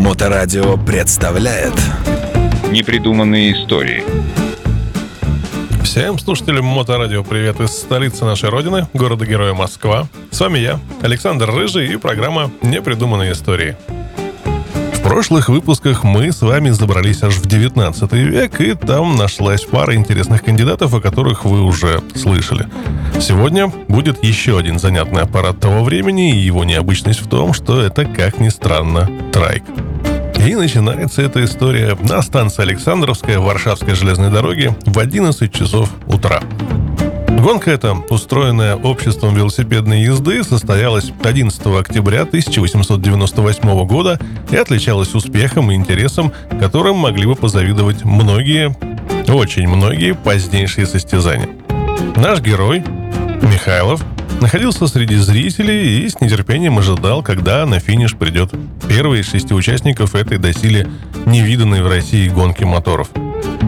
Моторадио представляет Непридуманные истории Всем слушателям Моторадио привет из столицы нашей родины, города-героя Москва. С вами я, Александр Рыжий и программа «Непридуманные истории». В прошлых выпусках мы с вами забрались аж в 19 век, и там нашлась пара интересных кандидатов, о которых вы уже слышали. Сегодня будет еще один занятный аппарат того времени, и его необычность в том, что это, как ни странно, трайк. И начинается эта история на станции Александровская Варшавской железной дороги в 11 часов утра. Гонка эта, устроенная обществом велосипедной езды, состоялась 11 октября 1898 года и отличалась успехом и интересом, которым могли бы позавидовать многие, очень многие позднейшие состязания. Наш герой, Михайлов, находился среди зрителей и с нетерпением ожидал, когда на финиш придет первый из шести участников этой доселе невиданной в России гонки моторов.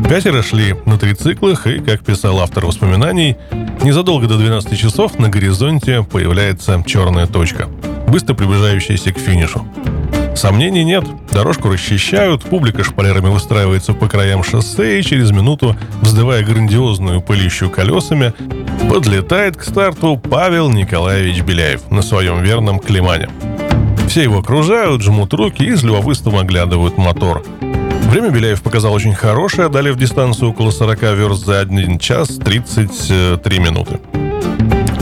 Пятеро шли на трициклах, и, как писал автор воспоминаний, незадолго до 12 часов на горизонте появляется черная точка, быстро приближающаяся к финишу. Сомнений нет. Дорожку расчищают, публика шпалерами выстраивается по краям шоссе и через минуту, вздывая грандиозную пылищу колесами, подлетает к старту Павел Николаевич Беляев на своем верном Климане. Все его окружают, жмут руки и с любопытством оглядывают мотор. Время Беляев показал очень хорошее, одолев дистанцию около 40 верст за 1 час 33 минуты.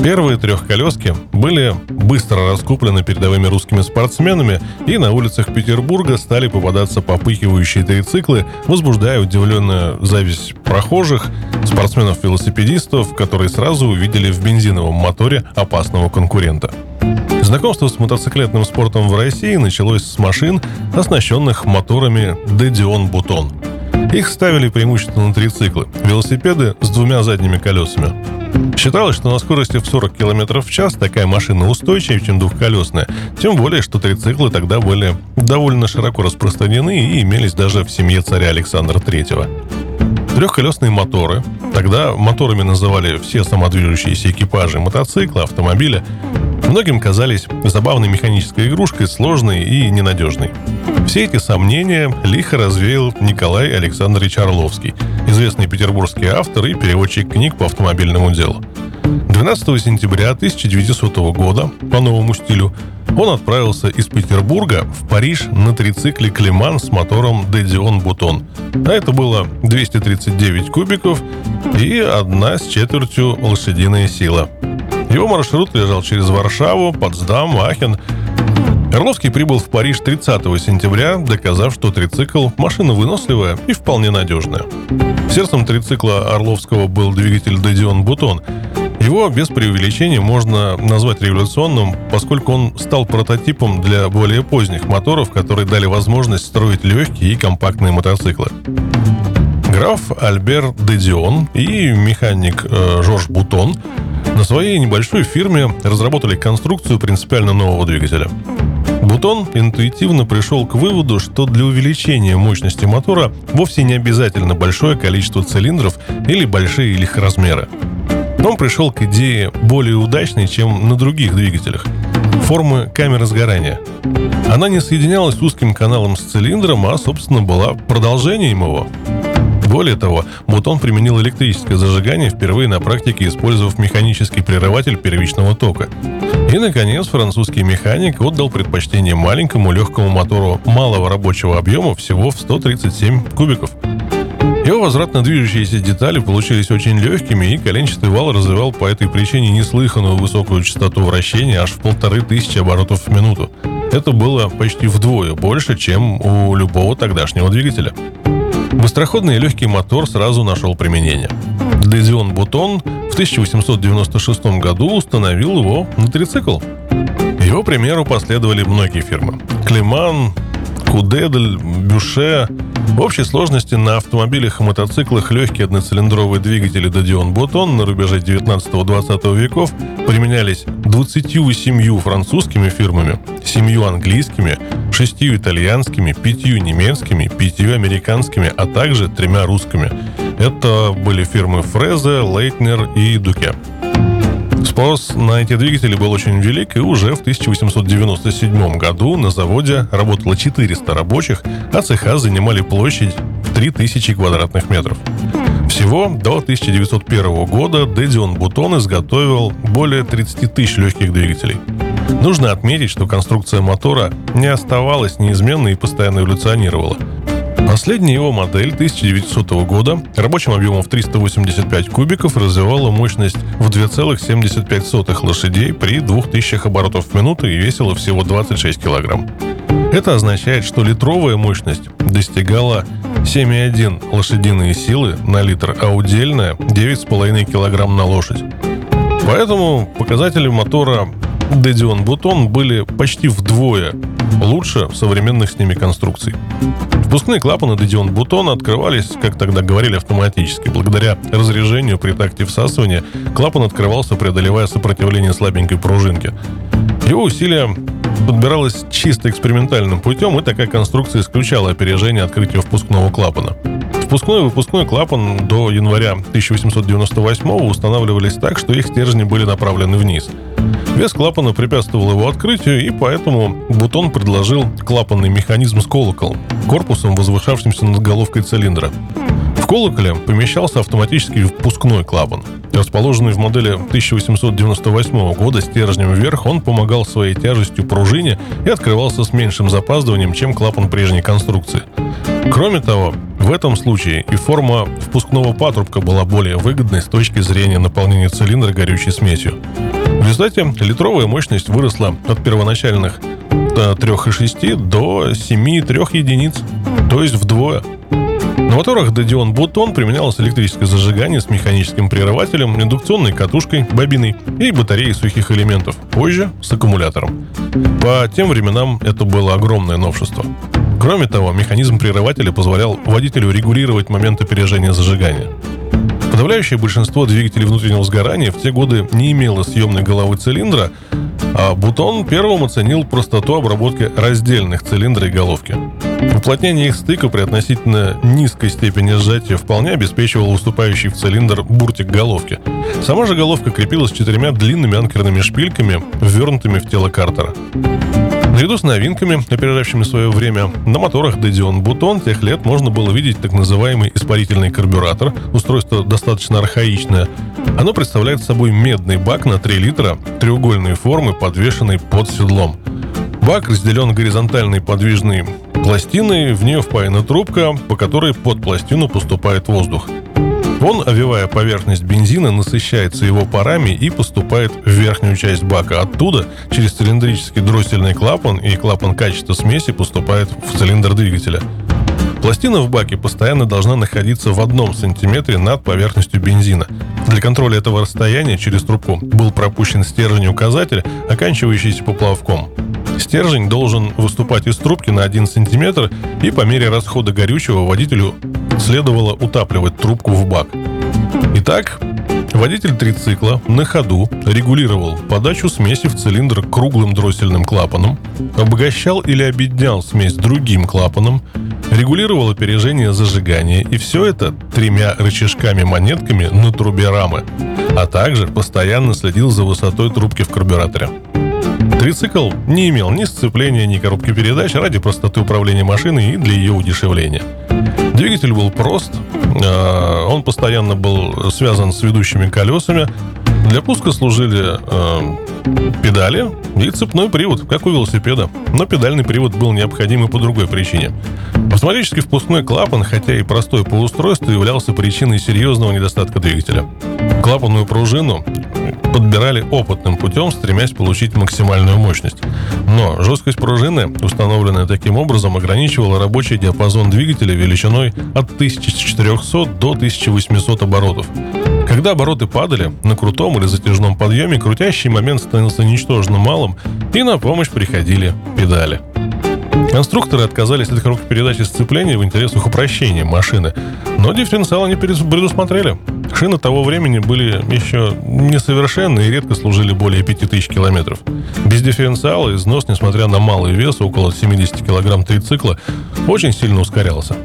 Первые трехколески были быстро раскуплены передовыми русскими спортсменами, и на улицах Петербурга стали попадаться попыхивающие трициклы, возбуждая удивленную зависть прохожих, спортсменов-велосипедистов, которые сразу увидели в бензиновом моторе опасного конкурента. Знакомство с мотоциклетным спортом в России началось с машин, оснащенных моторами Дедион Бутон. Их ставили преимущественно на трициклы, велосипеды с двумя задними колесами. Считалось, что на скорости в 40 км в час такая машина устойчивее, чем двухколесная, тем более, что трициклы тогда были довольно широко распространены и имелись даже в семье царя Александра III. Трехколесные моторы, тогда моторами называли все самодвижущиеся экипажи мотоцикла, автомобиля, многим казались забавной механической игрушкой, сложной и ненадежной. Все эти сомнения лихо развеял Николай Александрович Орловский, известный петербургский автор и переводчик книг по автомобильному делу. 12 сентября 1900 года, по новому стилю, он отправился из Петербурга в Париж на трицикле Климан с мотором Дедион Бутон. А это было 239 кубиков и одна с четвертью лошадиная сила. Его маршрут лежал через Варшаву, Потсдам, Ахен. Орловский прибыл в Париж 30 сентября, доказав, что трицикл – машина выносливая и вполне надежная. Сердцем трицикла Орловского был двигатель Дедион Бутон. Его без преувеличения можно назвать революционным, поскольку он стал прототипом для более поздних моторов, которые дали возможность строить легкие и компактные мотоциклы. Граф Альбер Дедион и механик э, Жорж Бутон на своей небольшой фирме разработали конструкцию принципиально нового двигателя. Бутон интуитивно пришел к выводу, что для увеличения мощности мотора вовсе не обязательно большое количество цилиндров или большие их размеры. Он пришел к идее более удачной, чем на других двигателях – формы камеры сгорания. Она не соединялась узким каналом с цилиндром, а, собственно, была продолжением его. Более того, Бутон применил электрическое зажигание, впервые на практике использовав механический прерыватель первичного тока. И, наконец, французский механик отдал предпочтение маленькому легкому мотору малого рабочего объема всего в 137 кубиков. Его возвратно-движущиеся детали получились очень легкими, и коленчатый вал развивал по этой причине неслыханную высокую частоту вращения аж в полторы тысячи оборотов в минуту. Это было почти вдвое больше, чем у любого тогдашнего двигателя. Быстроходный и легкий мотор сразу нашел применение. Дезион Бутон в 1896 году установил его на трицикл. Его примеру последовали многие фирмы. Климан, Кудедль, Бюше, в общей сложности на автомобилях и мотоциклах легкие одноцилиндровые двигатели Додион Бутон на рубеже 19-20 веков применялись 28 французскими фирмами, 7 английскими, 6 итальянскими, 5 немецкими, 5 американскими, а также тремя русскими. Это были фирмы Фрезе, Лейтнер и Дуке. Спрос на эти двигатели был очень велик, и уже в 1897 году на заводе работало 400 рабочих, а цеха занимали площадь в 3000 квадратных метров. Всего до 1901 года Дедион Бутон изготовил более 30 тысяч легких двигателей. Нужно отметить, что конструкция мотора не оставалась неизменной и постоянно эволюционировала. Последняя его модель 1900 года рабочим объемом в 385 кубиков развивала мощность в 2,75 лошадей при 2000 оборотов в минуту и весила всего 26 килограмм. Это означает, что литровая мощность достигала 7,1 лошадиные силы на литр, а удельная 9,5 килограмм на лошадь. Поэтому показатели мотора Дедион Бутон были почти вдвое лучше современных с ними конструкций. Впускные клапаны Дедион Бутон открывались, как тогда говорили, автоматически. Благодаря разрежению при такте всасывания клапан открывался, преодолевая сопротивление слабенькой пружинки. Его усилия подбиралось чисто экспериментальным путем, и такая конструкция исключала опережение открытия впускного клапана. Впускной и выпускной клапан до января 1898 устанавливались так, что их стержни были направлены вниз. Вес клапана препятствовал его открытию, и поэтому Бутон предложил клапанный механизм с колоколом, корпусом, возвышавшимся над головкой цилиндра. В колоколе помещался автоматический впускной клапан. Расположенный в модели 1898 года стержнем вверх, он помогал своей тяжестью пружине и открывался с меньшим запаздыванием, чем клапан прежней конструкции. Кроме того, в этом случае и форма впускного патрубка была более выгодной с точки зрения наполнения цилиндра горючей смесью. В результате литровая мощность выросла от первоначальных 3,6 до 7,3 единиц, то есть вдвое. На моторах Дедион Бутон применялось электрическое зажигание с механическим прерывателем, индукционной катушкой, бобиной и батареей сухих элементов, позже с аккумулятором. По тем временам это было огромное новшество. Кроме того, механизм прерывателя позволял водителю регулировать момент опережения зажигания. Подавляющее большинство двигателей внутреннего сгорания в те годы не имело съемной головы цилиндра, а Бутон первым оценил простоту обработки раздельных цилиндра и головки. Уплотнение их стыка при относительно низкой степени сжатия вполне обеспечивало уступающий в цилиндр буртик головки. Сама же головка крепилась четырьмя длинными анкерными шпильками, ввернутыми в тело картера. Наряду с новинками, опережавшими свое время, на моторах Dedeon Бутон тех лет можно было видеть так называемый испарительный карбюратор, устройство достаточно архаичное. Оно представляет собой медный бак на 3 литра треугольной формы, подвешенный под седлом. Бак разделен горизонтальной подвижной пластиной, в нее впаяна трубка, по которой под пластину поступает воздух. Он, овивая поверхность бензина, насыщается его парами и поступает в верхнюю часть бака. Оттуда через цилиндрический дроссельный клапан и клапан качества смеси поступает в цилиндр двигателя. Пластина в баке постоянно должна находиться в одном сантиметре над поверхностью бензина. Для контроля этого расстояния через трубку был пропущен стержень указатель, оканчивающийся поплавком. Стержень должен выступать из трубки на 1 см, и по мере расхода горючего водителю следовало утапливать трубку в бак. Итак, водитель трицикла на ходу регулировал подачу смеси в цилиндр круглым дроссельным клапаном, обогащал или обеднял смесь другим клапаном, регулировал опережение зажигания, и все это тремя рычажками-монетками на трубе рамы, а также постоянно следил за высотой трубки в карбюраторе. Трицикл не имел ни сцепления, ни коробки передач ради простоты управления машиной и для ее удешевления. Двигатель был прост, а, он постоянно был связан с ведущими колесами. Для пуска служили а, педали и цепной привод, как у велосипеда. Но педальный привод был необходим и по другой причине. Автоматический впускной клапан, хотя и простой по устройству, являлся причиной серьезного недостатка двигателя. Клапанную пружину подбирали опытным путем, стремясь получить максимальную мощность. Но жесткость пружины, установленная таким образом, ограничивала рабочий диапазон двигателя величиной от 1400 до 1800 оборотов. Когда обороты падали, на крутом или затяжном подъеме крутящий момент становился ничтожно малым, и на помощь приходили педали. Конструкторы отказались от коробки передачи сцепления в интересах упрощения машины, но дифференциал они предусмотрели. Шины того времени были еще несовершенны и редко служили более 5000 километров. Без дифференциала износ, несмотря на малый вес, около 70 килограмм трицикла, очень сильно ускорялся.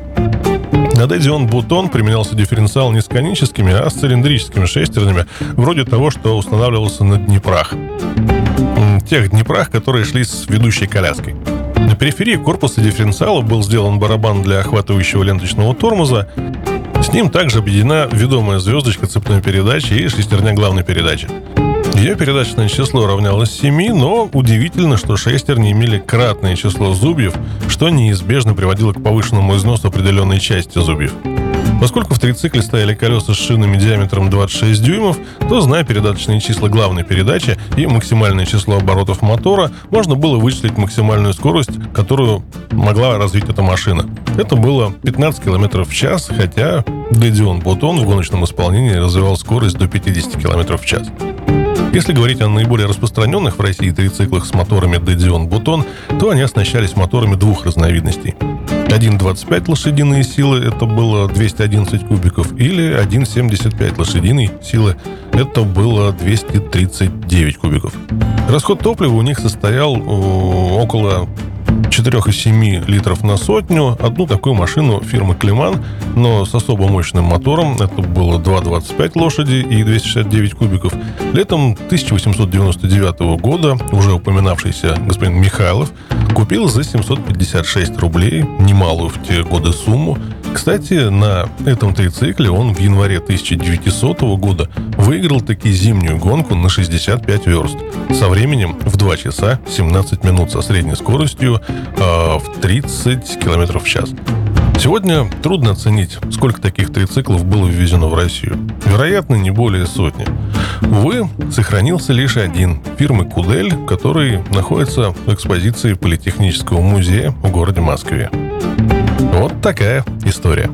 На Дедион Бутон применялся дифференциал не с коническими, а с цилиндрическими шестернями, вроде того, что устанавливался на Днепрох. Тех Днепрох, которые шли с ведущей коляской. На периферии корпуса дифференциала был сделан барабан для охватывающего ленточного тормоза. С ним также объединена ведомая звездочка цепной передачи и шестерня главной передачи. Ее передачное число равнялось 7, но удивительно, что шестерни имели кратное число зубьев, что неизбежно приводило к повышенному износу определенной части зубьев. Поскольку в трицикле стояли колеса с шинами диаметром 26 дюймов, то, зная передаточные числа главной передачи и максимальное число оборотов мотора, можно было вычислить максимальную скорость, которую могла развить эта машина. Это было 15 км в час, хотя Гэдион Бутон в гоночном исполнении развивал скорость до 50 км в час. Если говорить о наиболее распространенных в России трициклах с моторами Dedion Бутон, то они оснащались моторами двух разновидностей. 1,25 лошадиные силы – это было 211 кубиков, или 1,75 лошадиной силы – это было 239 кубиков. Расход топлива у них состоял около 4,7 литров на сотню. Одну такую машину фирмы Климан, но с особо мощным мотором, это было 2,25 лошади и 269 кубиков. Летом 1899 года уже упоминавшийся господин Михайлов купил за 756 рублей, немалую в те годы сумму, кстати, на этом трицикле он в январе 1900 года выиграл таки зимнюю гонку на 65 верст со временем в 2 часа 17 минут со средней скоростью э, в 30 км в час. Сегодня трудно оценить, сколько таких трициклов было ввезено в Россию. Вероятно, не более сотни. Увы, сохранился лишь один фирмы «Кудель», который находится в экспозиции Политехнического музея в городе Москве. Вот такая история.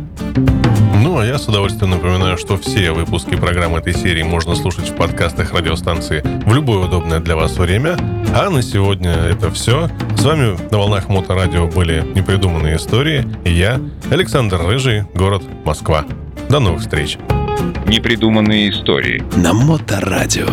Ну, а я с удовольствием напоминаю, что все выпуски программы этой серии можно слушать в подкастах радиостанции в любое удобное для вас время. А на сегодня это все. С вами на волнах Моторадио были непридуманные истории. И я, Александр Рыжий, город Москва. До новых встреч. Непридуманные истории. На Моторадио.